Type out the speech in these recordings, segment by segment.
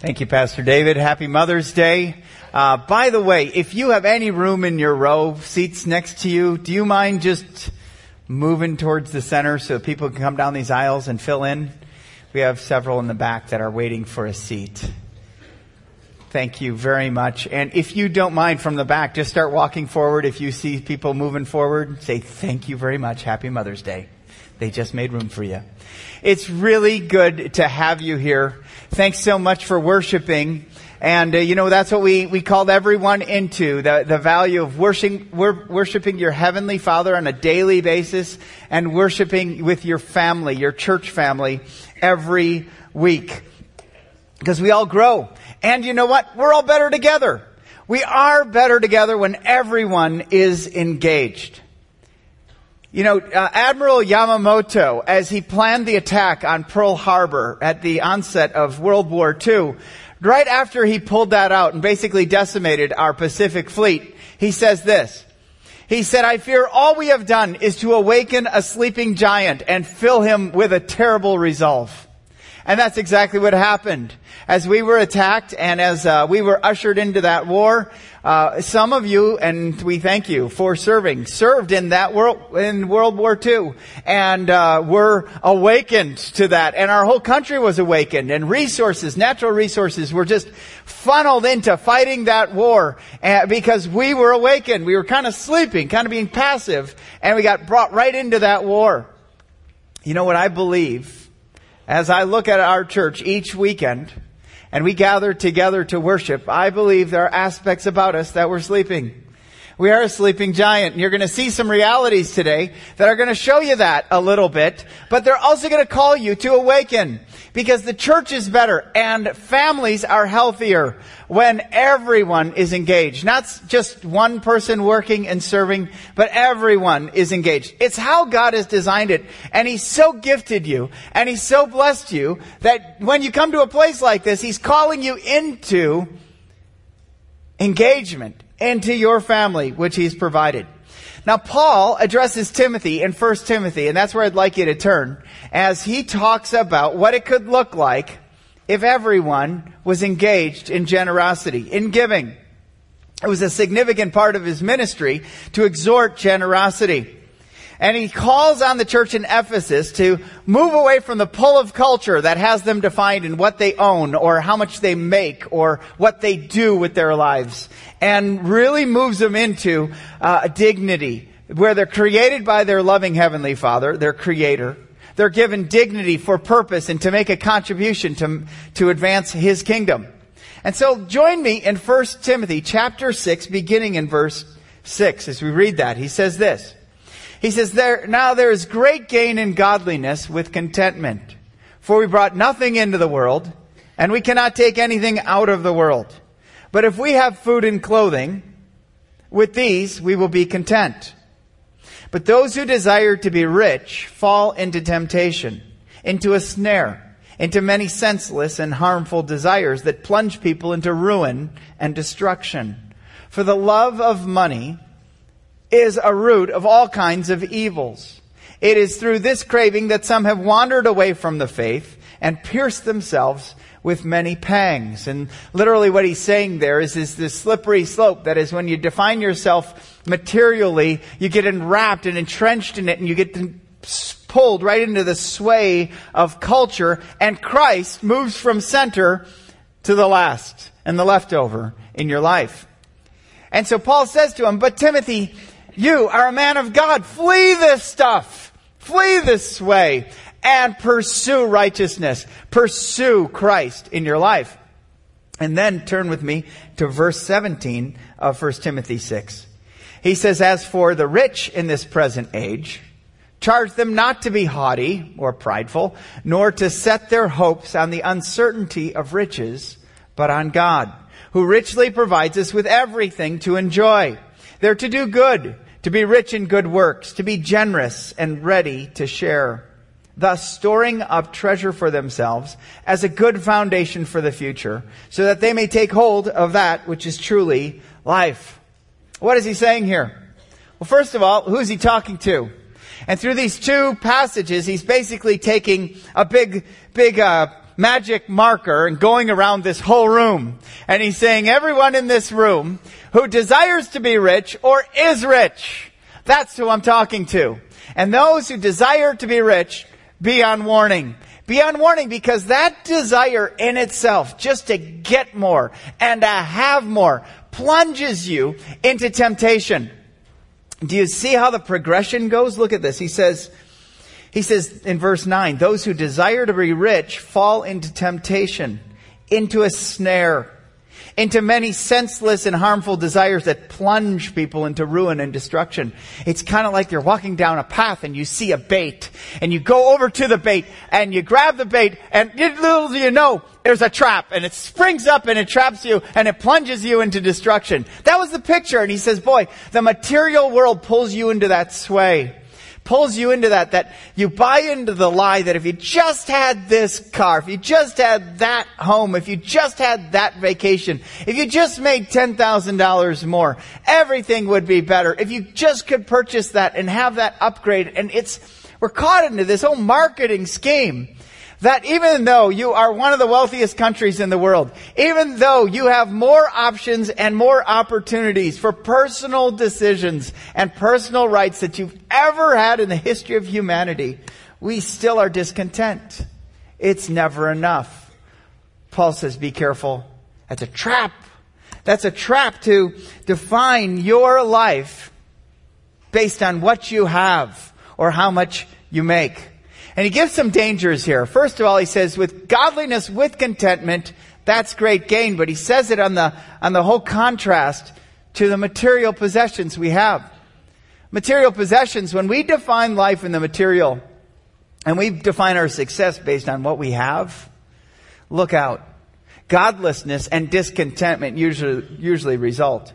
Thank you, Pastor David. Happy Mother's Day. Uh, by the way, if you have any room in your row, seats next to you, do you mind just moving towards the center so people can come down these aisles and fill in? We have several in the back that are waiting for a seat. Thank you very much. And if you don't mind from the back, just start walking forward. If you see people moving forward, say thank you very much. Happy Mother's Day. They just made room for you. It's really good to have you here. Thanks so much for worshiping. And, uh, you know, that's what we, we called everyone into, the, the value of worshiping, worshiping your heavenly Father on a daily basis and worshiping with your family, your church family, every week. Because we all grow. And you know what? We're all better together. We are better together when everyone is engaged. You know, uh, Admiral Yamamoto, as he planned the attack on Pearl Harbor at the onset of World War II, right after he pulled that out and basically decimated our Pacific fleet, he says this. He said, I fear all we have done is to awaken a sleeping giant and fill him with a terrible resolve. And that's exactly what happened. As we were attacked and as uh, we were ushered into that war, uh, some of you, and we thank you for serving, served in that world in World War II, and uh, were awakened to that, and our whole country was awakened, and resources, natural resources, were just funneled into fighting that war uh, because we were awakened. We were kind of sleeping, kind of being passive, and we got brought right into that war. You know what I believe? As I look at our church each weekend, and we gather together to worship, I believe there are aspects about us that we're sleeping. We are a sleeping giant. And you're going to see some realities today that are going to show you that a little bit, but they're also going to call you to awaken because the church is better and families are healthier when everyone is engaged. Not just one person working and serving, but everyone is engaged. It's how God has designed it. And He's so gifted you and He's so blessed you that when you come to a place like this, He's calling you into engagement into your family, which he's provided. Now, Paul addresses Timothy in 1 Timothy, and that's where I'd like you to turn, as he talks about what it could look like if everyone was engaged in generosity, in giving. It was a significant part of his ministry to exhort generosity. And he calls on the church in Ephesus to move away from the pull of culture that has them defined in what they own or how much they make or what they do with their lives and really moves them into uh, dignity where they're created by their loving heavenly father, their creator. They're given dignity for purpose and to make a contribution to, to advance his kingdom. And so join me in 1 Timothy chapter 6 beginning in verse 6 as we read that. He says this. He says, there, now there is great gain in godliness with contentment. For we brought nothing into the world, and we cannot take anything out of the world. But if we have food and clothing, with these we will be content. But those who desire to be rich fall into temptation, into a snare, into many senseless and harmful desires that plunge people into ruin and destruction. For the love of money is a root of all kinds of evils. It is through this craving that some have wandered away from the faith and pierced themselves with many pangs. And literally what he's saying there is, is this slippery slope. That is, when you define yourself materially, you get enwrapped and entrenched in it and you get pulled right into the sway of culture and Christ moves from center to the last and the leftover in your life. And so Paul says to him, but Timothy, you are a man of God. Flee this stuff. Flee this way and pursue righteousness. Pursue Christ in your life. And then turn with me to verse 17 of 1 Timothy 6. He says, As for the rich in this present age, charge them not to be haughty or prideful, nor to set their hopes on the uncertainty of riches, but on God, who richly provides us with everything to enjoy. They're to do good, to be rich in good works, to be generous and ready to share, thus storing up treasure for themselves as a good foundation for the future, so that they may take hold of that which is truly life. What is he saying here? Well, first of all, who's he talking to? And through these two passages, he's basically taking a big, big, uh, magic marker and going around this whole room. And he's saying, everyone in this room who desires to be rich or is rich, that's who I'm talking to. And those who desire to be rich, be on warning. Be on warning because that desire in itself, just to get more and to have more, plunges you into temptation. Do you see how the progression goes? Look at this. He says, he says in verse 9, those who desire to be rich fall into temptation, into a snare, into many senseless and harmful desires that plunge people into ruin and destruction. It's kind of like you're walking down a path and you see a bait and you go over to the bait and you grab the bait and little do you know, there's a trap and it springs up and it traps you and it plunges you into destruction. That was the picture. And he says, boy, the material world pulls you into that sway pulls you into that, that you buy into the lie that if you just had this car, if you just had that home, if you just had that vacation, if you just made $10,000 more, everything would be better. If you just could purchase that and have that upgrade. And it's, we're caught into this whole marketing scheme that even though you are one of the wealthiest countries in the world, even though you have more options and more opportunities for personal decisions and personal rights that you've ever had in the history of humanity, we still are discontent. It's never enough. Paul says, be careful. That's a trap. That's a trap to define your life based on what you have or how much you make. And he gives some dangers here. First of all, he says, with godliness, with contentment, that's great gain, but he says it on the, on the whole contrast to the material possessions we have. Material possessions, when we define life in the material, and we define our success based on what we have, look out. Godlessness and discontentment usually, usually result.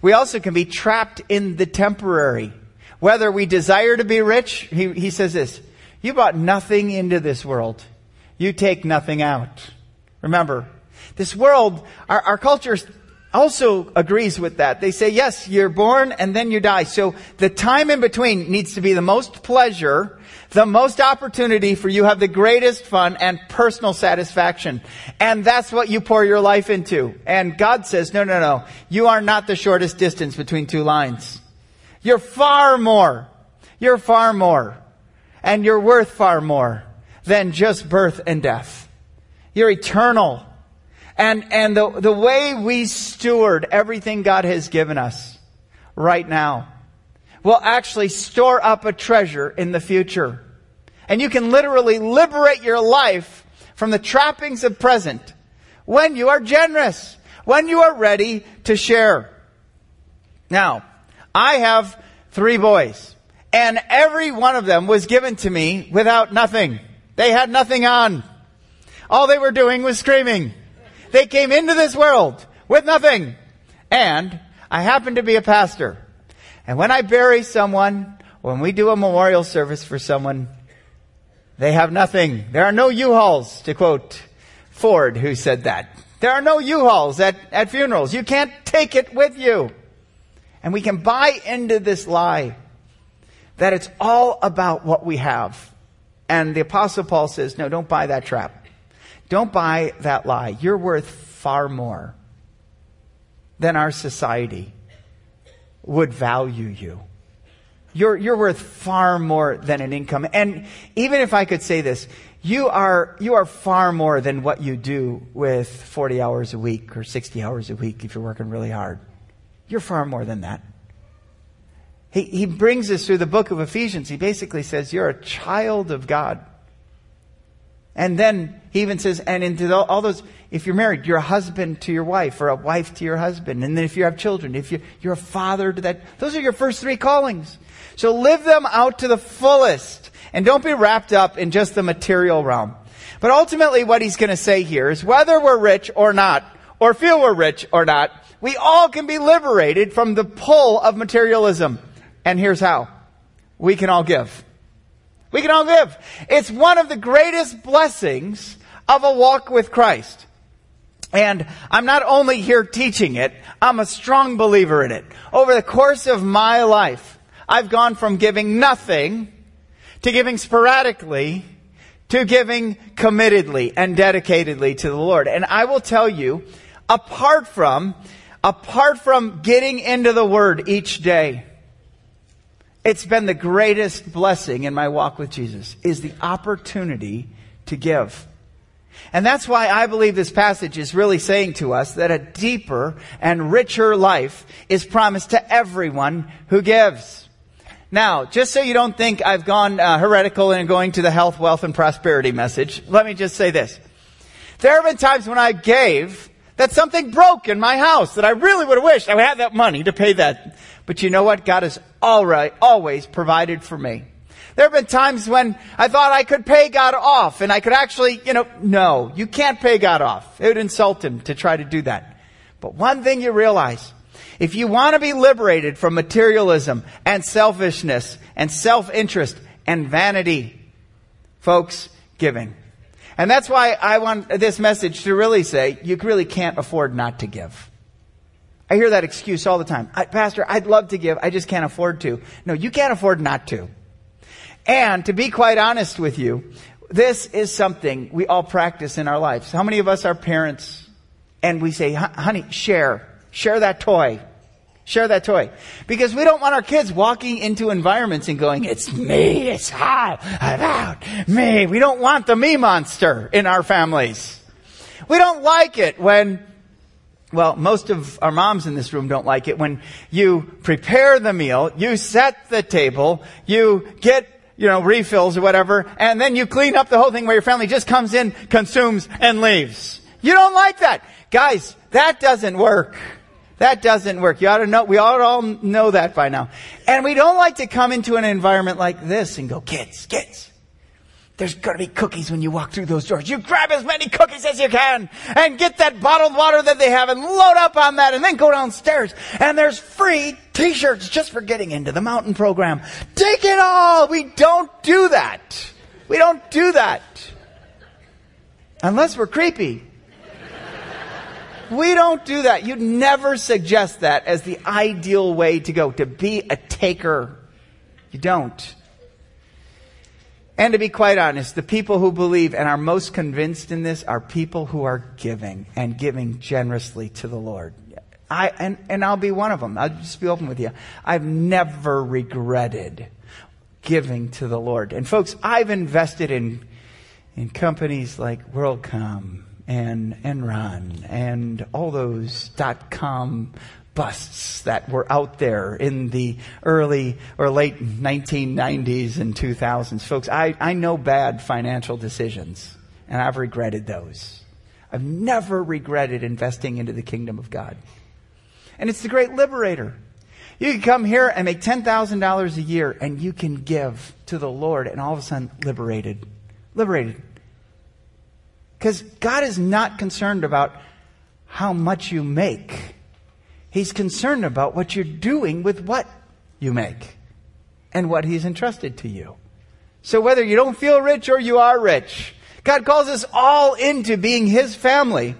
We also can be trapped in the temporary. Whether we desire to be rich, he, he says this, you brought nothing into this world. You take nothing out. Remember, this world, our, our culture also agrees with that. They say, yes, you're born and then you die. So the time in between needs to be the most pleasure, the most opportunity for you have the greatest fun and personal satisfaction. And that's what you pour your life into. And God says, no, no, no. You are not the shortest distance between two lines. You're far more. You're far more and you're worth far more than just birth and death. You're eternal. And, and the, the way we steward everything God has given us right now will actually store up a treasure in the future. And you can literally liberate your life from the trappings of present when you are generous, when you are ready to share. Now, I have three boys. And every one of them was given to me without nothing. They had nothing on. All they were doing was screaming. They came into this world with nothing. And I happen to be a pastor. And when I bury someone, when we do a memorial service for someone, they have nothing. There are no U-Hauls, to quote Ford, who said that. There are no U-Hauls at, at funerals. You can't take it with you. And we can buy into this lie that it's all about what we have. And the apostle Paul says, no, don't buy that trap. Don't buy that lie. You're worth far more than our society would value you. You're, you're worth far more than an income. And even if I could say this, you are, you are far more than what you do with 40 hours a week or 60 hours a week if you're working really hard. You're far more than that. He, he brings us through the book of Ephesians. He basically says, You're a child of God. And then he even says, and into all those, if you're married, you're a husband to your wife or a wife to your husband. And then if you have children, if you're, you're a father to that, those are your first three callings. So live them out to the fullest and don't be wrapped up in just the material realm. But ultimately what he's going to say here is whether we're rich or not, or feel we're rich or not, we all can be liberated from the pull of materialism. And here's how. We can all give. We can all give. It's one of the greatest blessings of a walk with Christ. And I'm not only here teaching it, I'm a strong believer in it. Over the course of my life, I've gone from giving nothing to giving sporadically to giving committedly and dedicatedly to the Lord. And I will tell you, apart from, apart from getting into the Word each day, it's been the greatest blessing in my walk with Jesus, is the opportunity to give. And that's why I believe this passage is really saying to us that a deeper and richer life is promised to everyone who gives. Now, just so you don't think I've gone uh, heretical in going to the health, wealth, and prosperity message, let me just say this. There have been times when I gave that something broke in my house that I really would have wished I had that money to pay that. But you know what? God has alright, always provided for me. There have been times when I thought I could pay God off and I could actually, you know, no, you can't pay God off. It would insult him to try to do that. But one thing you realize, if you want to be liberated from materialism and selfishness and self-interest and vanity, folks, giving. And that's why I want this message to really say, you really can't afford not to give. I hear that excuse all the time. Pastor, I'd love to give, I just can't afford to. No, you can't afford not to. And to be quite honest with you, this is something we all practice in our lives. How many of us are parents and we say, honey, share, share that toy. Share that toy. Because we don't want our kids walking into environments and going, it's me, it's all about me. We don't want the me monster in our families. We don't like it when well, most of our moms in this room don't like it when you prepare the meal, you set the table, you get you know, refills or whatever, and then you clean up the whole thing where your family just comes in, consumes, and leaves. You don't like that. Guys, that doesn't work. That doesn't work. You ought to know, we ought to all know that by now. And we don't like to come into an environment like this and go, kids, kids, there's going to be cookies when you walk through those doors. You grab as many cookies as you can and get that bottled water that they have and load up on that and then go downstairs. And there's free t-shirts just for getting into the mountain program. Take it all. We don't do that. We don't do that. Unless we're creepy. We don't do that. You'd never suggest that as the ideal way to go, to be a taker. You don't. And to be quite honest, the people who believe and are most convinced in this are people who are giving and giving generously to the Lord. I, and, and I'll be one of them. I'll just be open with you. I've never regretted giving to the Lord. And folks, I've invested in, in companies like WorldCom and Enron and all those dot com busts that were out there in the early or late 1990s and 2000s. Folks, I, I know bad financial decisions, and I've regretted those. I've never regretted investing into the kingdom of God. And it's the great liberator. You can come here and make $10,000 a year and you can give to the Lord and all of a sudden liberated. Liberated. Because God is not concerned about how much you make. He's concerned about what you're doing with what you make and what He's entrusted to you. So whether you don't feel rich or you are rich, God calls us all into being His family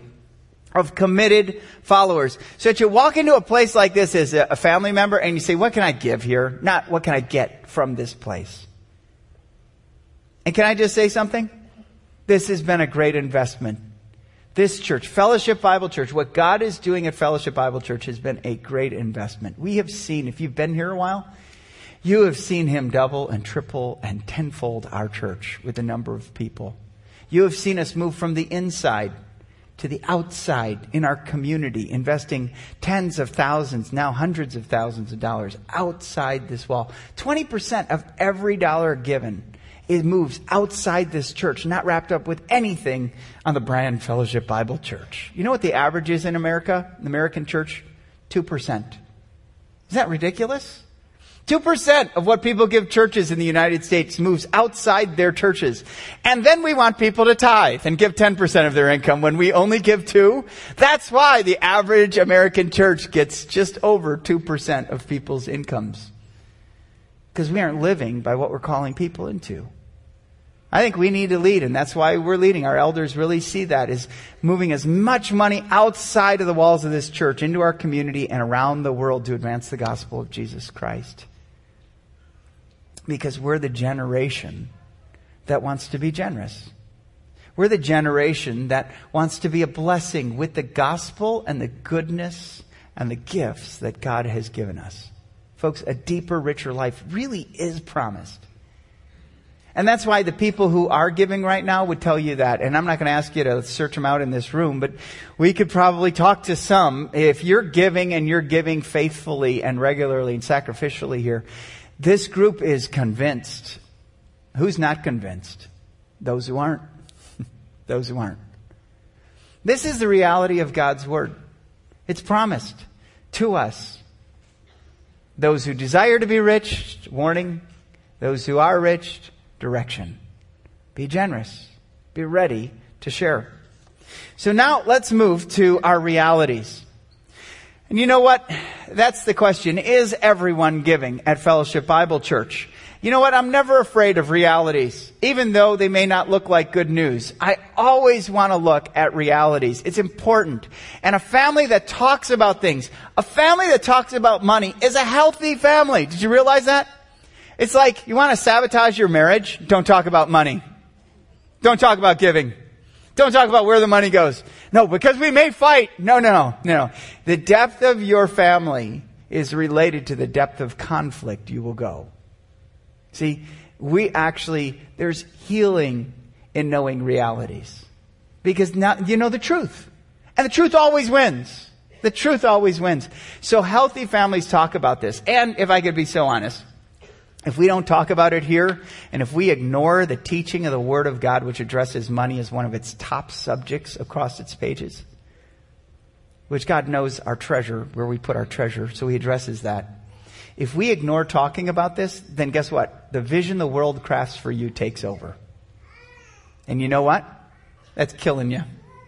of committed followers. So that you walk into a place like this as a family member and you say, what can I give here? Not what can I get from this place? And can I just say something? This has been a great investment this church, Fellowship Bible Church, what God is doing at Fellowship Bible Church has been a great investment. We have seen, if you've been here a while, you have seen Him double and triple and tenfold our church with the number of people. You have seen us move from the inside to the outside in our community, investing tens of thousands, now hundreds of thousands of dollars outside this wall. 20% of every dollar given it moves outside this church, not wrapped up with anything on the Brand Fellowship Bible Church. You know what the average is in America, the American church? 2%. Is that ridiculous? 2% of what people give churches in the United States moves outside their churches. And then we want people to tithe and give 10% of their income when we only give 2. That's why the average American church gets just over 2% of people's incomes. Because we aren't living by what we're calling people into. I think we need to lead, and that's why we're leading. Our elders really see that as moving as much money outside of the walls of this church into our community and around the world to advance the gospel of Jesus Christ. Because we're the generation that wants to be generous. We're the generation that wants to be a blessing with the gospel and the goodness and the gifts that God has given us. Folks, a deeper, richer life really is promised. And that's why the people who are giving right now would tell you that. And I'm not going to ask you to search them out in this room, but we could probably talk to some. If you're giving and you're giving faithfully and regularly and sacrificially here, this group is convinced. Who's not convinced? Those who aren't. Those who aren't. This is the reality of God's Word. It's promised to us. Those who desire to be rich, warning. Those who are rich, direction. Be generous. Be ready to share. So now let's move to our realities. And you know what? That's the question. Is everyone giving at Fellowship Bible Church? You know what? I'm never afraid of realities, even though they may not look like good news. I always want to look at realities. It's important. And a family that talks about things, a family that talks about money is a healthy family. Did you realize that? It's like you want to sabotage your marriage? Don't talk about money. Don't talk about giving. Don't talk about where the money goes. No, because we may fight. No, no, no, no. The depth of your family is related to the depth of conflict you will go. See, we actually, there's healing in knowing realities. Because now you know the truth. And the truth always wins. The truth always wins. So healthy families talk about this. And if I could be so honest, if we don't talk about it here, and if we ignore the teaching of the Word of God, which addresses money as one of its top subjects across its pages, which God knows our treasure, where we put our treasure, so He addresses that. If we ignore talking about this, then guess what? The vision the world crafts for you takes over. And you know what? That's killing you.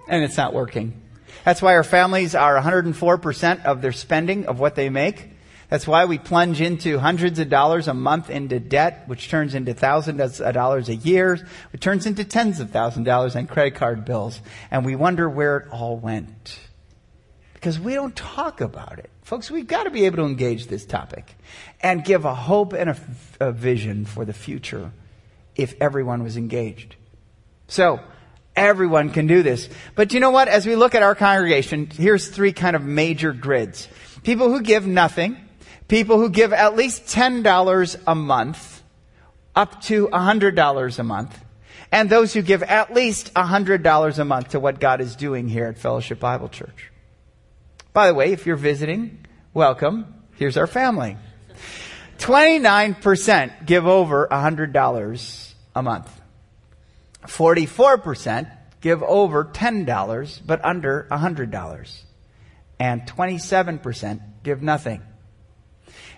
And it's not working. That's why our families are 104% of their spending of what they make. That's why we plunge into hundreds of dollars a month into debt, which turns into thousands of dollars a year, which turns into tens of thousands of dollars on credit card bills. And we wonder where it all went. Because we don't talk about it. Folks, we've got to be able to engage this topic and give a hope and a, a vision for the future if everyone was engaged. So, everyone can do this. But you know what? As we look at our congregation, here's three kind of major grids. People who give nothing, people who give at least $10 a month, up to $100 a month, and those who give at least $100 a month to what God is doing here at Fellowship Bible Church. By the way, if you're visiting, welcome. Here's our family. 29% give over $100 a month. 44% give over $10 but under $100. And 27% give nothing.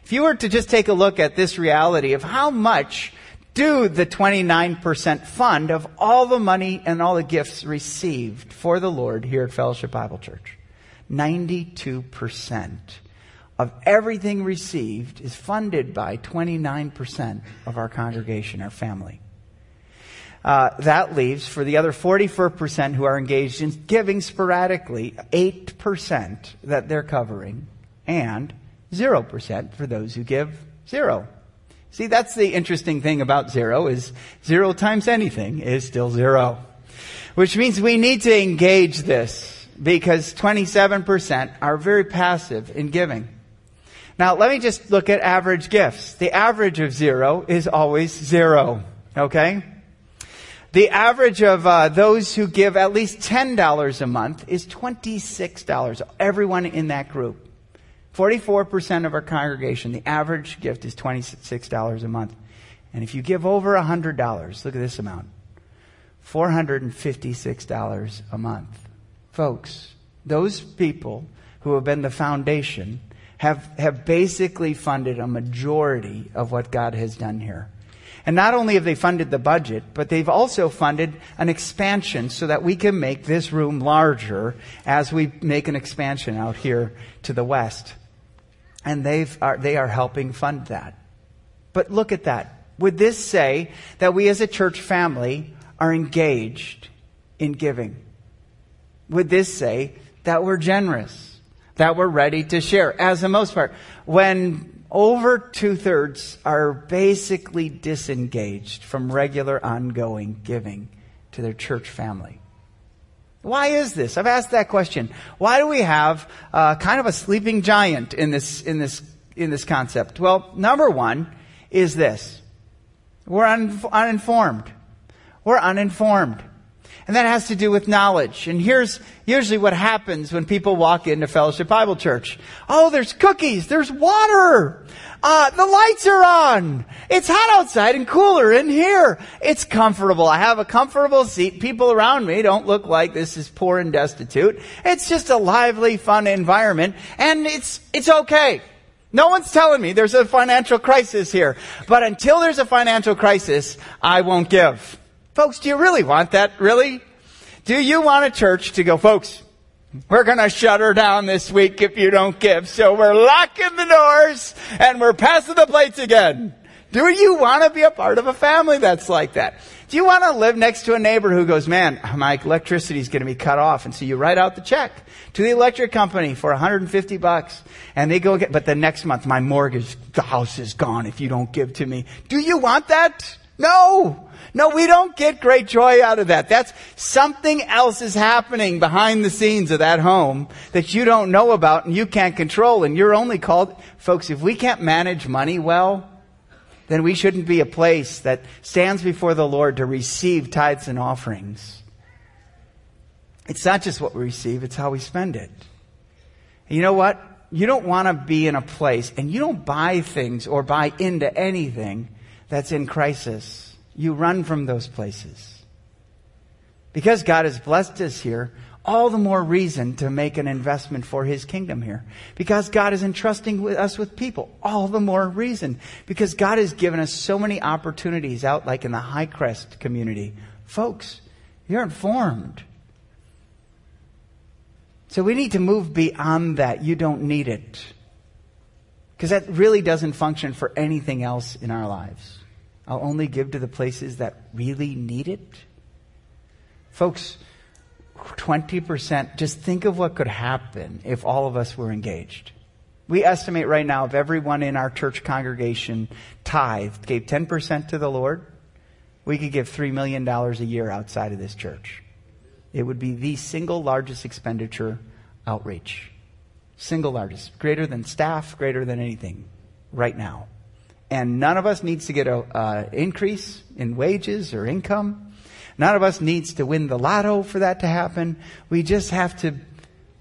If you were to just take a look at this reality of how much do the 29% fund of all the money and all the gifts received for the Lord here at Fellowship Bible Church. 92% of everything received is funded by 29% of our congregation, our family. Uh, that leaves for the other 44% who are engaged in giving sporadically, 8% that they're covering, and 0% for those who give zero. See, that's the interesting thing about zero is zero times anything is still zero. Which means we need to engage this because 27% are very passive in giving. Now, let me just look at average gifts. The average of zero is always zero. Okay? The average of uh, those who give at least $10 a month is $26. Everyone in that group. 44% of our congregation, the average gift is $26 a month. And if you give over $100, look at this amount $456 a month. Folks, those people who have been the foundation have, have basically funded a majority of what God has done here. And not only have they funded the budget, but they've also funded an expansion so that we can make this room larger as we make an expansion out here to the west. And they've, are, they are helping fund that. But look at that. Would this say that we as a church family are engaged in giving? Would this say that we're generous, that we're ready to share, as the most part. When over two thirds are basically disengaged from regular ongoing giving to their church family. Why is this? I've asked that question. Why do we have uh, kind of a sleeping giant in this in this in this concept? Well, number one is this: we're un- uninformed. We're uninformed. And that has to do with knowledge. And here's usually what happens when people walk into Fellowship Bible Church. Oh, there's cookies. There's water. Uh, the lights are on. It's hot outside and cooler in here. It's comfortable. I have a comfortable seat. People around me don't look like this is poor and destitute. It's just a lively, fun environment. And it's, it's okay. No one's telling me there's a financial crisis here. But until there's a financial crisis, I won't give. Folks, do you really want that? Really? Do you want a church to go, folks, we're going to shut her down this week if you don't give. So we're locking the doors and we're passing the plates again. Do you want to be a part of a family that's like that? Do you want to live next to a neighbor who goes, man, my electricity is going to be cut off. And so you write out the check to the electric company for 150 bucks and they go get, but the next month my mortgage, the house is gone if you don't give to me. Do you want that? No. No, we don't get great joy out of that. That's something else is happening behind the scenes of that home that you don't know about and you can't control. And you're only called, folks, if we can't manage money well, then we shouldn't be a place that stands before the Lord to receive tithes and offerings. It's not just what we receive, it's how we spend it. You know what? You don't want to be in a place and you don't buy things or buy into anything that's in crisis you run from those places. Because God has blessed us here, all the more reason to make an investment for His kingdom here. Because God is entrusting with us with people, all the more reason. Because God has given us so many opportunities out like in the Hi-Crest community. Folks, you're informed. So we need to move beyond that. You don't need it. Because that really doesn't function for anything else in our lives. I'll only give to the places that really need it. Folks, 20%, just think of what could happen if all of us were engaged. We estimate right now if everyone in our church congregation tithed, gave 10% to the Lord, we could give $3 million a year outside of this church. It would be the single largest expenditure outreach. Single largest. Greater than staff, greater than anything right now. And none of us needs to get an uh, increase in wages or income. None of us needs to win the lotto for that to happen. We just have to,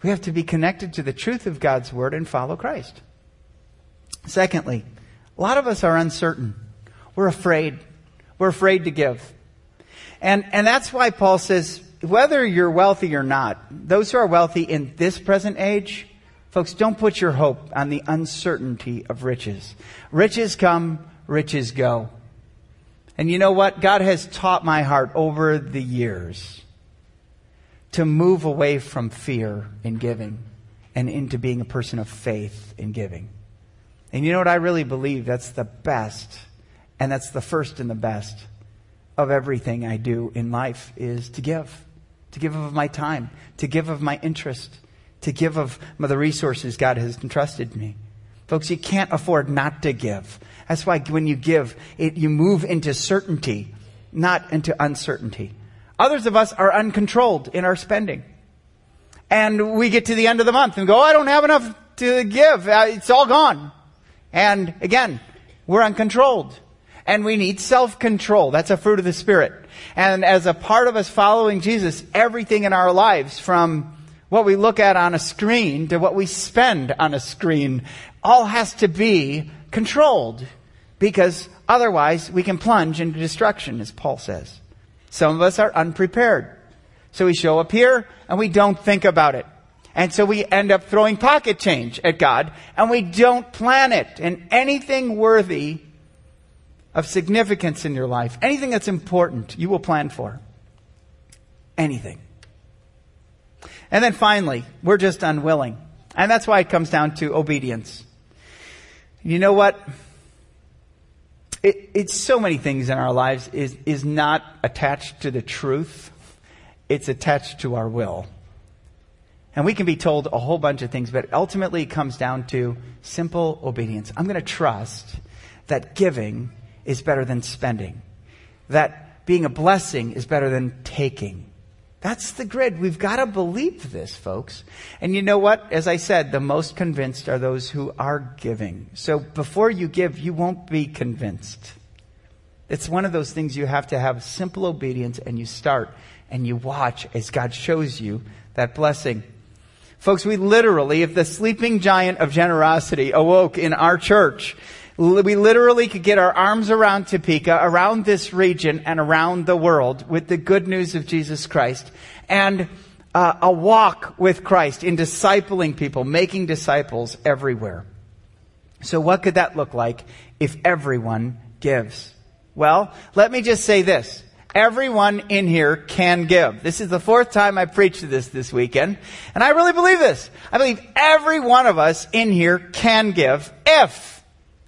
we have to be connected to the truth of God's word and follow Christ. Secondly, a lot of us are uncertain. We're afraid. We're afraid to give. And, and that's why Paul says, whether you're wealthy or not, those who are wealthy in this present age, Folks, don't put your hope on the uncertainty of riches. Riches come, riches go. And you know what? God has taught my heart over the years to move away from fear in giving and into being a person of faith in giving. And you know what? I really believe that's the best and that's the first and the best of everything I do in life is to give. To give of my time, to give of my interest, to give of the resources God has entrusted me. Folks, you can't afford not to give. That's why when you give, it, you move into certainty, not into uncertainty. Others of us are uncontrolled in our spending. And we get to the end of the month and go, I don't have enough to give. Uh, it's all gone. And again, we're uncontrolled. And we need self-control. That's a fruit of the Spirit. And as a part of us following Jesus, everything in our lives from what we look at on a screen to what we spend on a screen all has to be controlled because otherwise we can plunge into destruction, as Paul says. Some of us are unprepared. So we show up here and we don't think about it. And so we end up throwing pocket change at God and we don't plan it. And anything worthy of significance in your life, anything that's important, you will plan for. Anything. And then finally, we're just unwilling. And that's why it comes down to obedience. You know what? It, it's so many things in our lives is, is not attached to the truth. It's attached to our will. And we can be told a whole bunch of things, but ultimately it comes down to simple obedience. I'm going to trust that giving is better than spending, that being a blessing is better than taking. That's the grid. We've got to believe this, folks. And you know what? As I said, the most convinced are those who are giving. So before you give, you won't be convinced. It's one of those things you have to have simple obedience and you start and you watch as God shows you that blessing. Folks, we literally, if the sleeping giant of generosity awoke in our church, we literally could get our arms around Topeka, around this region, and around the world with the good news of Jesus Christ. And uh, a walk with Christ in discipling people, making disciples everywhere. So what could that look like if everyone gives? Well, let me just say this. Everyone in here can give. This is the fourth time I preached this this weekend, and I really believe this. I believe every one of us in here can give if,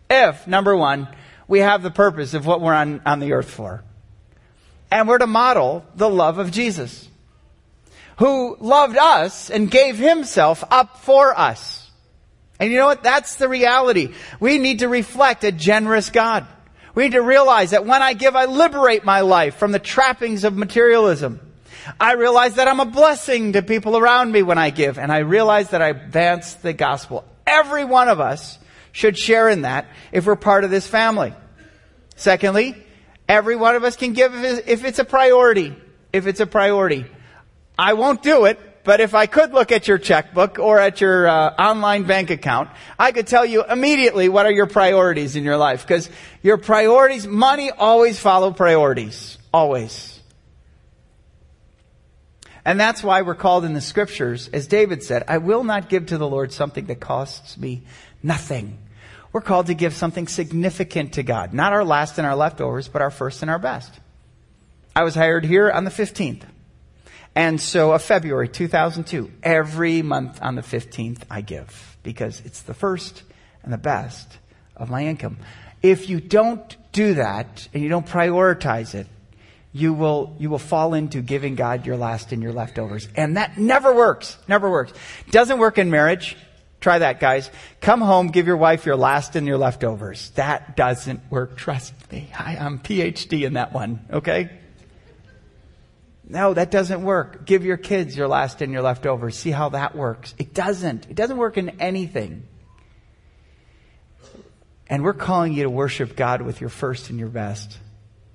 if, number one, we have the purpose of what we're on, on the earth for. And we're to model the love of Jesus, who loved us and gave himself up for us. And you know what? That's the reality. We need to reflect a generous God. We need to realize that when I give, I liberate my life from the trappings of materialism. I realize that I'm a blessing to people around me when I give, and I realize that I advance the gospel. Every one of us should share in that if we're part of this family. Secondly, every one of us can give if it's a priority. If it's a priority. I won't do it but if I could look at your checkbook or at your uh, online bank account, I could tell you immediately what are your priorities in your life. Because your priorities, money always follow priorities. Always. And that's why we're called in the scriptures, as David said, I will not give to the Lord something that costs me nothing. We're called to give something significant to God. Not our last and our leftovers, but our first and our best. I was hired here on the 15th. And so of February 2002, every month on the 15th I give because it's the first and the best of my income. If you don't do that and you don't prioritize it, you will, you will fall into giving God your last and your leftovers. And that never works. Never works. Doesn't work in marriage. Try that, guys. Come home, give your wife your last and your leftovers. That doesn't work. Trust me. I, am PhD in that one. Okay? No, that doesn't work. Give your kids your last and your leftovers. See how that works. It doesn't. It doesn't work in anything. And we're calling you to worship God with your first and your best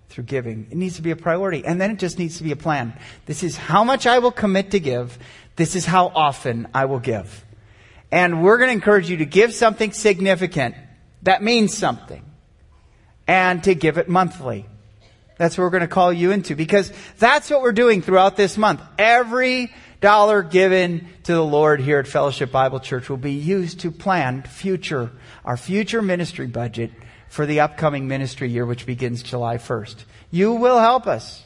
through giving. It needs to be a priority. And then it just needs to be a plan. This is how much I will commit to give. This is how often I will give. And we're going to encourage you to give something significant that means something and to give it monthly. That's what we're going to call you into because that's what we're doing throughout this month. Every dollar given to the Lord here at Fellowship Bible Church will be used to plan future, our future ministry budget for the upcoming ministry year, which begins July 1st. You will help us.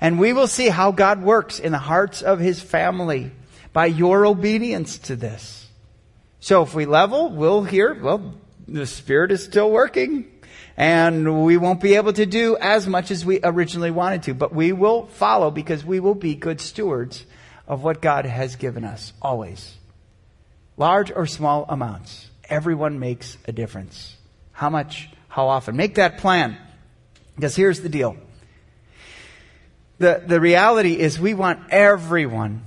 And we will see how God works in the hearts of His family by your obedience to this. So if we level, we'll hear, well, the Spirit is still working and we won't be able to do as much as we originally wanted to, but we will follow because we will be good stewards of what God has given us, always. Large or small amounts. Everyone makes a difference. How much? How often? Make that plan. Because here's the deal. The, the reality is we want everyone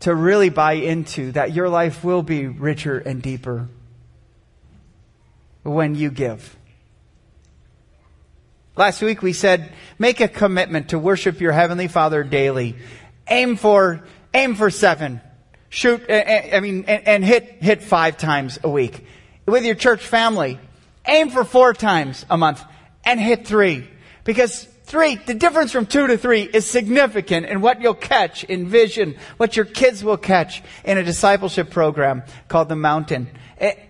to really buy into that your life will be richer and deeper when you give. Last week we said, make a commitment to worship your Heavenly Father daily. Aim for, aim for seven. Shoot, I mean, and hit, hit five times a week. With your church family, aim for four times a month and hit three. Because three, the difference from two to three is significant in what you'll catch in vision, what your kids will catch in a discipleship program called the Mountain. It, eh,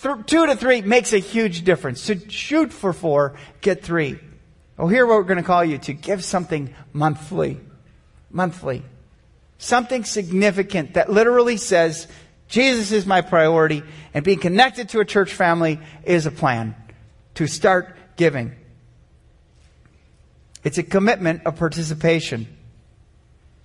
Th- two to three makes a huge difference. To shoot for four, get three. Oh, here what we're going to call you to give something monthly. Monthly. Something significant that literally says, Jesus is my priority, and being connected to a church family is a plan to start giving. It's a commitment of participation.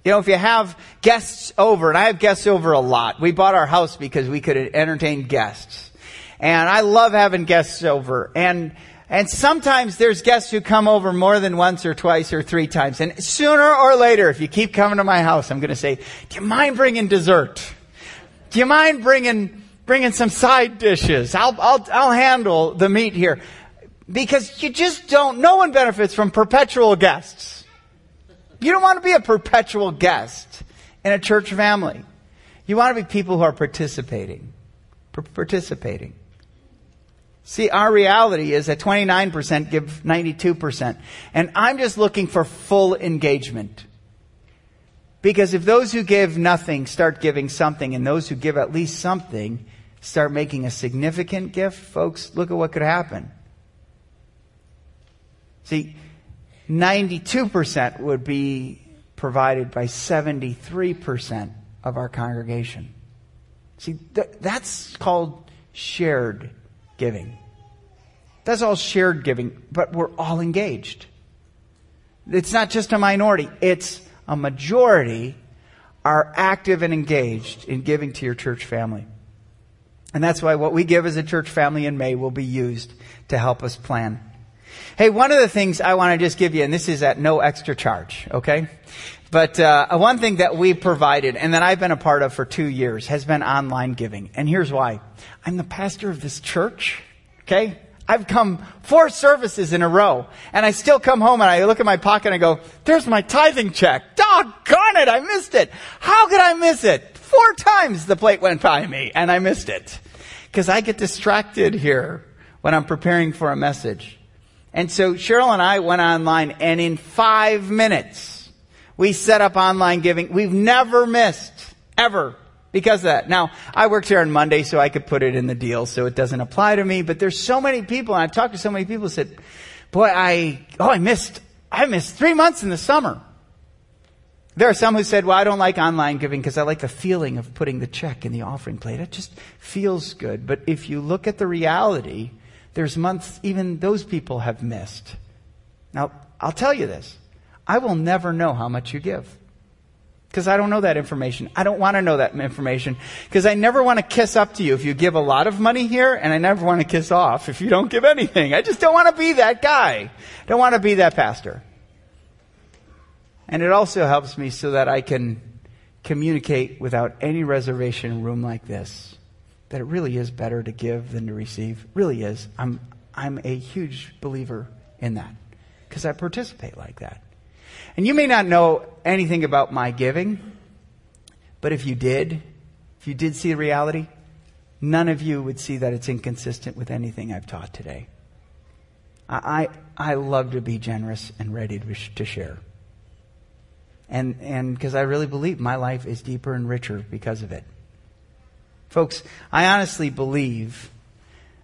You know, if you have guests over, and I have guests over a lot. We bought our house because we could entertain guests. And I love having guests over. And, and sometimes there's guests who come over more than once or twice or three times. And sooner or later, if you keep coming to my house, I'm going to say, do you mind bringing dessert? Do you mind bringing, bringing some side dishes? I'll, I'll, I'll handle the meat here. Because you just don't, no one benefits from perpetual guests. You don't want to be a perpetual guest in a church family. You want to be people who are participating. participating. See, our reality is that 29% give 92%. And I'm just looking for full engagement. Because if those who give nothing start giving something, and those who give at least something start making a significant gift, folks, look at what could happen. See, 92% would be provided by 73% of our congregation. See, th- that's called shared giving. That's all shared giving, but we're all engaged. It's not just a minority, it's a majority are active and engaged in giving to your church family. And that's why what we give as a church family in May will be used to help us plan Hey, one of the things I want to just give you, and this is at no extra charge, okay? But uh, one thing that we provided, and that I've been a part of for two years, has been online giving. And here's why. I'm the pastor of this church, okay? I've come four services in a row, and I still come home and I look at my pocket and I go, there's my tithing check. Doggone it, I missed it. How could I miss it? Four times the plate went by me, and I missed it. Because I get distracted here when I'm preparing for a message. And so Cheryl and I went online and in five minutes, we set up online giving. We've never missed, ever, because of that. Now, I worked here on Monday, so I could put it in the deal, so it doesn't apply to me, but there's so many people, and I've talked to so many people who said, boy, I, oh, I missed, I missed three months in the summer. There are some who said, well, I don't like online giving because I like the feeling of putting the check in the offering plate. It just feels good. But if you look at the reality, there's months even those people have missed. Now, I'll tell you this. I will never know how much you give. Because I don't know that information. I don't want to know that information. Because I never want to kiss up to you if you give a lot of money here, and I never want to kiss off if you don't give anything. I just don't want to be that guy. Don't want to be that pastor. And it also helps me so that I can communicate without any reservation in a room like this that it really is better to give than to receive. Really is. I'm, I'm a huge believer in that because I participate like that. And you may not know anything about my giving, but if you did, if you did see the reality, none of you would see that it's inconsistent with anything I've taught today. I, I, love to be generous and ready to, to share. And, and because I really believe my life is deeper and richer because of it. Folks, I honestly believe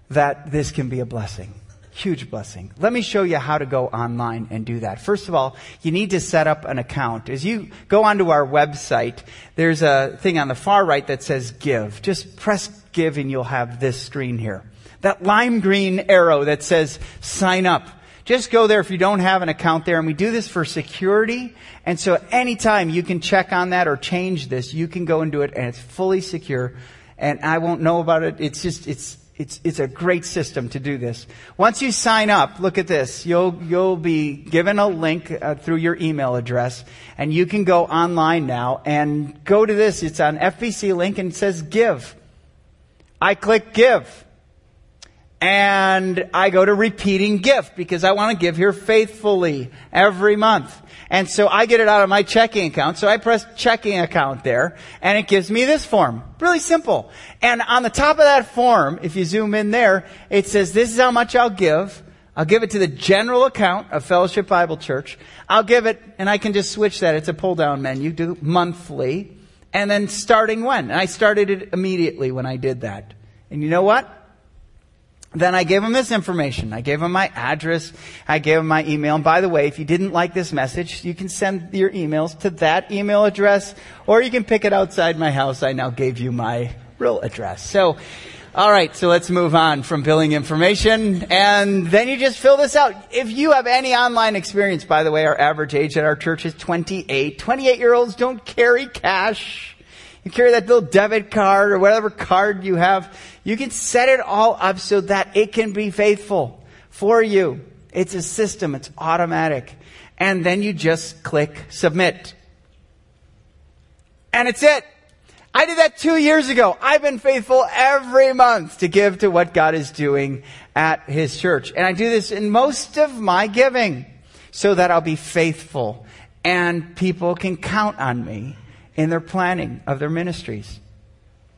that this can be a blessing. Huge blessing. Let me show you how to go online and do that. First of all, you need to set up an account. As you go onto our website, there's a thing on the far right that says give. Just press give and you'll have this screen here. That lime green arrow that says sign up. Just go there if you don't have an account there. And we do this for security. And so anytime you can check on that or change this, you can go and do it and it's fully secure and I won't know about it. It's just, it's, it's, it's a great system to do this. Once you sign up, look at this. You'll, you'll be given a link uh, through your email address and you can go online now and go to this. It's on FBC link and it says give. I click give. And I go to repeating gift because I want to give here faithfully every month. And so I get it out of my checking account. So I press checking account there and it gives me this form. Really simple. And on the top of that form, if you zoom in there, it says this is how much I'll give. I'll give it to the general account of Fellowship Bible Church. I'll give it, and I can just switch that. It's a pull down menu, do monthly, and then starting when. And I started it immediately when I did that. And you know what? Then I gave him this information. I gave him my address. I gave him my email. And by the way, if you didn't like this message, you can send your emails to that email address, or you can pick it outside my house. I now gave you my real address. So All right, so let's move on from billing information. And then you just fill this out. If you have any online experience, by the way, our average age at our church is 28. 28 year olds don't carry cash. You carry that little debit card or whatever card you have. You can set it all up so that it can be faithful for you. It's a system. It's automatic. And then you just click submit. And it's it. I did that two years ago. I've been faithful every month to give to what God is doing at His church. And I do this in most of my giving so that I'll be faithful and people can count on me in their planning of their ministries.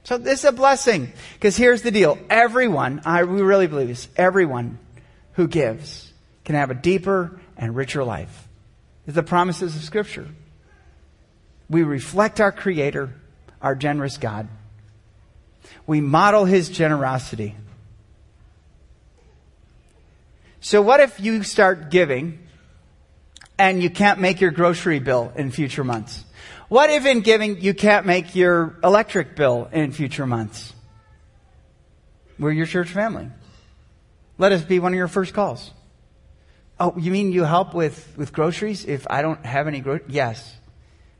So this is a blessing because here's the deal. Everyone, I we really believe this, everyone who gives can have a deeper and richer life. It's the promises of Scripture. We reflect our Creator our generous God. We model his generosity. So, what if you start giving and you can't make your grocery bill in future months? What if in giving you can't make your electric bill in future months? We're your church family. Let us be one of your first calls. Oh, you mean you help with, with groceries if I don't have any groceries? Yes.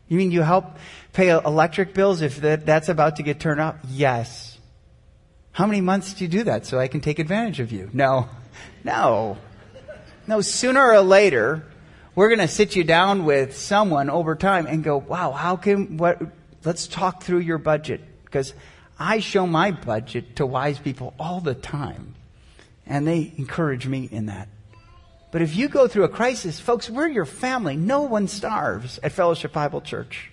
You mean you help pay electric bills if that, that's about to get turned off? Yes. How many months do you do that so I can take advantage of you? No. No. No, sooner or later, we're going to sit you down with someone over time and go, wow, how can, what, let's talk through your budget. Because I show my budget to wise people all the time. And they encourage me in that. But if you go through a crisis, folks, we're your family. No one starves at Fellowship Bible Church.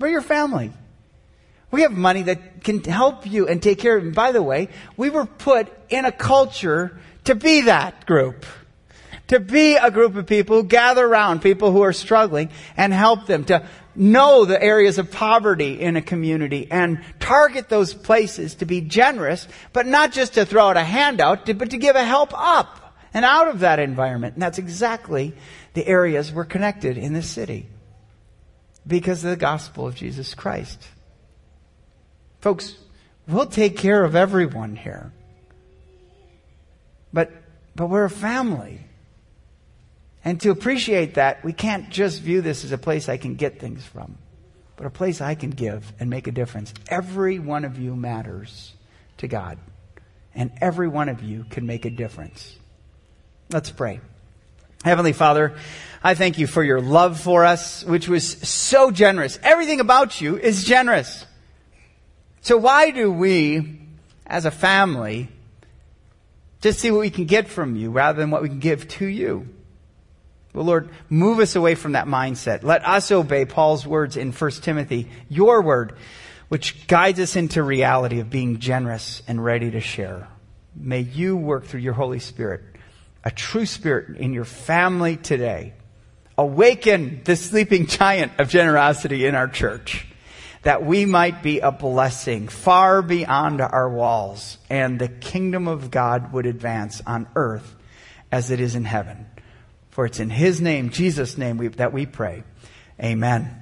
We're your family. We have money that can help you and take care of you. By the way, we were put in a culture to be that group. To be a group of people who gather around people who are struggling and help them to know the areas of poverty in a community and target those places to be generous, but not just to throw out a handout, but to give a help up and out of that environment. And that's exactly the areas we're connected in this city because of the gospel of Jesus Christ. Folks, we'll take care of everyone here. But, but we're a family. And to appreciate that, we can't just view this as a place I can get things from, but a place I can give and make a difference. Every one of you matters to God, and every one of you can make a difference. Let's pray. Heavenly Father, I thank you for your love for us, which was so generous. Everything about you is generous. So why do we, as a family, just see what we can get from you rather than what we can give to you? Well, Lord, move us away from that mindset. Let us obey Paul's words in 1 Timothy, your word, which guides us into reality of being generous and ready to share. May you work through your Holy Spirit a true spirit in your family today. Awaken the sleeping giant of generosity in our church that we might be a blessing far beyond our walls and the kingdom of God would advance on earth as it is in heaven. For it's in His name, Jesus' name, we, that we pray. Amen.